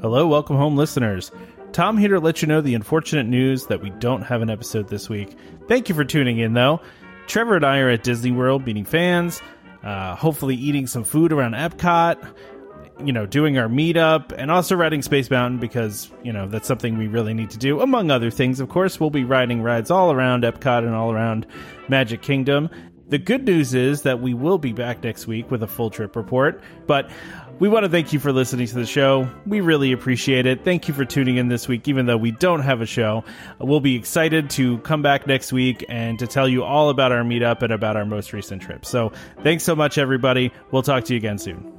Hello, welcome home, listeners. Tom here to let you know the unfortunate news that we don't have an episode this week. Thank you for tuning in, though. Trevor and I are at Disney World meeting fans, uh, hopefully eating some food around Epcot, you know, doing our meetup, and also riding Space Mountain because, you know, that's something we really need to do. Among other things, of course, we'll be riding rides all around Epcot and all around Magic Kingdom. The good news is that we will be back next week with a full trip report, but we want to thank you for listening to the show. We really appreciate it. Thank you for tuning in this week, even though we don't have a show. We'll be excited to come back next week and to tell you all about our meetup and about our most recent trip. So thanks so much, everybody. We'll talk to you again soon.